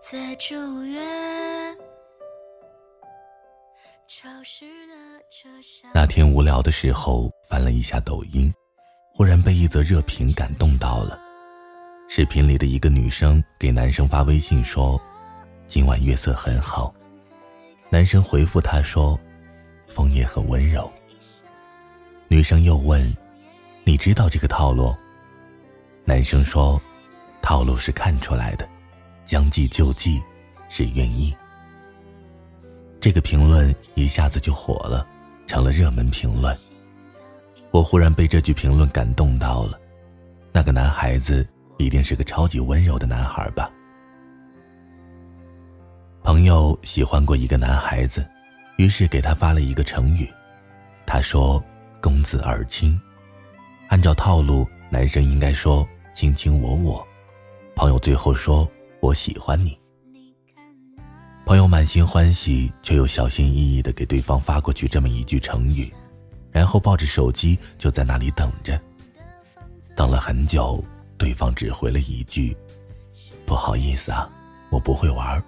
在九月。那天无聊的时候翻了一下抖音，忽然被一则热评感动到了。视频里的一个女生给男生发微信说：“今晚月色很好。”男生回复她说：“风也很温柔。”女生又问：“你知道这个套路？”男生说：“套路是看出来的，将计就计是愿意。”这个评论一下子就火了，成了热门评论。我忽然被这句评论感动到了，那个男孩子一定是个超级温柔的男孩吧？朋友喜欢过一个男孩子，于是给他发了一个成语，他说“公子而亲”。按照套路，男生应该说“卿卿我我”，朋友最后说“我喜欢你”。朋友满心欢喜，却又小心翼翼的给对方发过去这么一句成语，然后抱着手机就在那里等着。等了很久，对方只回了一句：“不好意思啊，我不会玩。”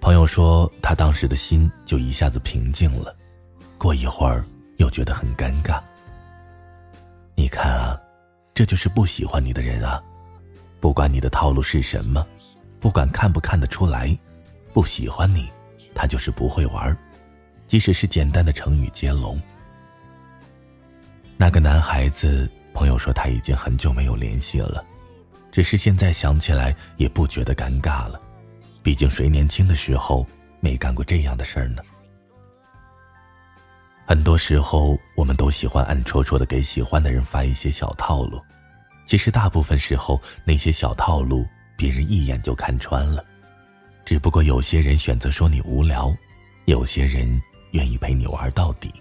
朋友说，他当时的心就一下子平静了，过一会儿又觉得很尴尬。你看啊，这就是不喜欢你的人啊，不管你的套路是什么。不管看不看得出来，不喜欢你，他就是不会玩即使是简单的成语接龙。那个男孩子朋友说他已经很久没有联系了，只是现在想起来也不觉得尴尬了，毕竟谁年轻的时候没干过这样的事儿呢？很多时候我们都喜欢暗戳戳的给喜欢的人发一些小套路，其实大部分时候那些小套路。别人一眼就看穿了，只不过有些人选择说你无聊，有些人愿意陪你玩到底。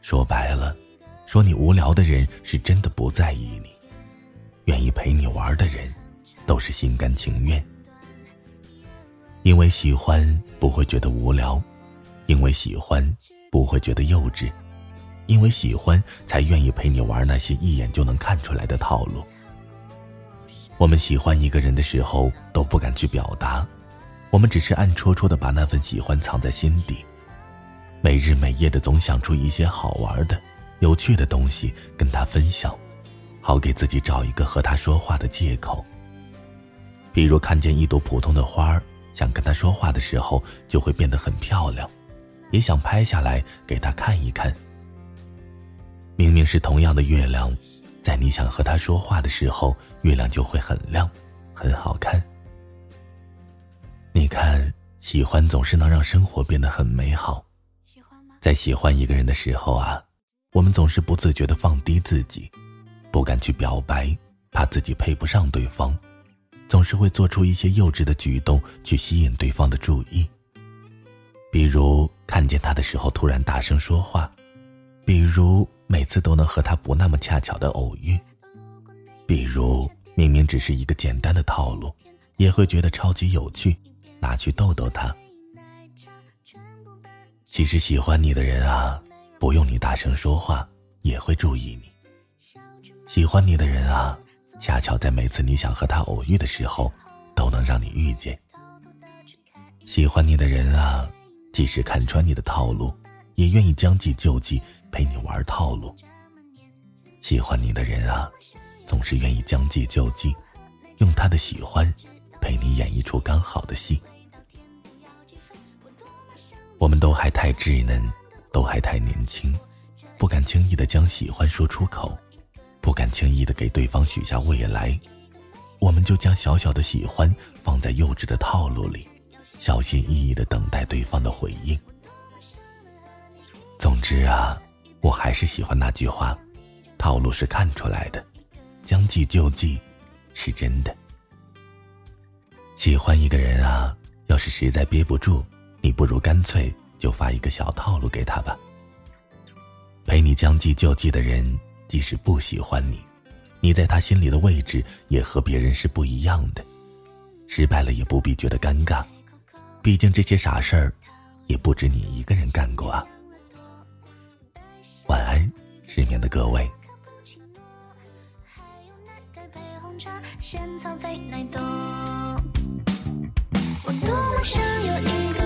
说白了，说你无聊的人是真的不在意你，愿意陪你玩的人，都是心甘情愿。因为喜欢不会觉得无聊，因为喜欢不会觉得幼稚，因为喜欢才愿意陪你玩那些一眼就能看出来的套路。我们喜欢一个人的时候都不敢去表达，我们只是暗戳戳的把那份喜欢藏在心底，每日每夜的总想出一些好玩的、有趣的东西跟他分享，好给自己找一个和他说话的借口。比如看见一朵普通的花，想跟他说话的时候就会变得很漂亮，也想拍下来给他看一看。明明是同样的月亮。在你想和他说话的时候，月亮就会很亮，很好看。你看，喜欢总是能让生活变得很美好。在喜欢一个人的时候啊，我们总是不自觉的放低自己，不敢去表白，怕自己配不上对方，总是会做出一些幼稚的举动去吸引对方的注意。比如看见他的时候突然大声说话，比如。每次都能和他不那么恰巧的偶遇，比如明明只是一个简单的套路，也会觉得超级有趣，拿去逗逗他。其实喜欢你的人啊，不用你大声说话，也会注意你。喜欢你的人啊，恰巧在每次你想和他偶遇的时候，都能让你遇见。喜欢你的人啊，即使看穿你的套路，也愿意将计就计。陪你玩套路，喜欢你的人啊，总是愿意将计就计，用他的喜欢陪你演一出刚好的戏。我们都还太稚嫩，都还太年轻，不敢轻易的将喜欢说出口，不敢轻易的给对方许下未来，我们就将小小的喜欢放在幼稚的套路里，小心翼翼的等待对方的回应。总之啊。我还是喜欢那句话，套路是看出来的，将计就计是真的。喜欢一个人啊，要是实在憋不住，你不如干脆就发一个小套路给他吧。陪你将计就计的人，即使不喜欢你，你在他心里的位置也和别人是不一样的。失败了也不必觉得尴尬，毕竟这些傻事儿，也不止你一个人干过啊。晚安，失眠的各位。我多么想有一个。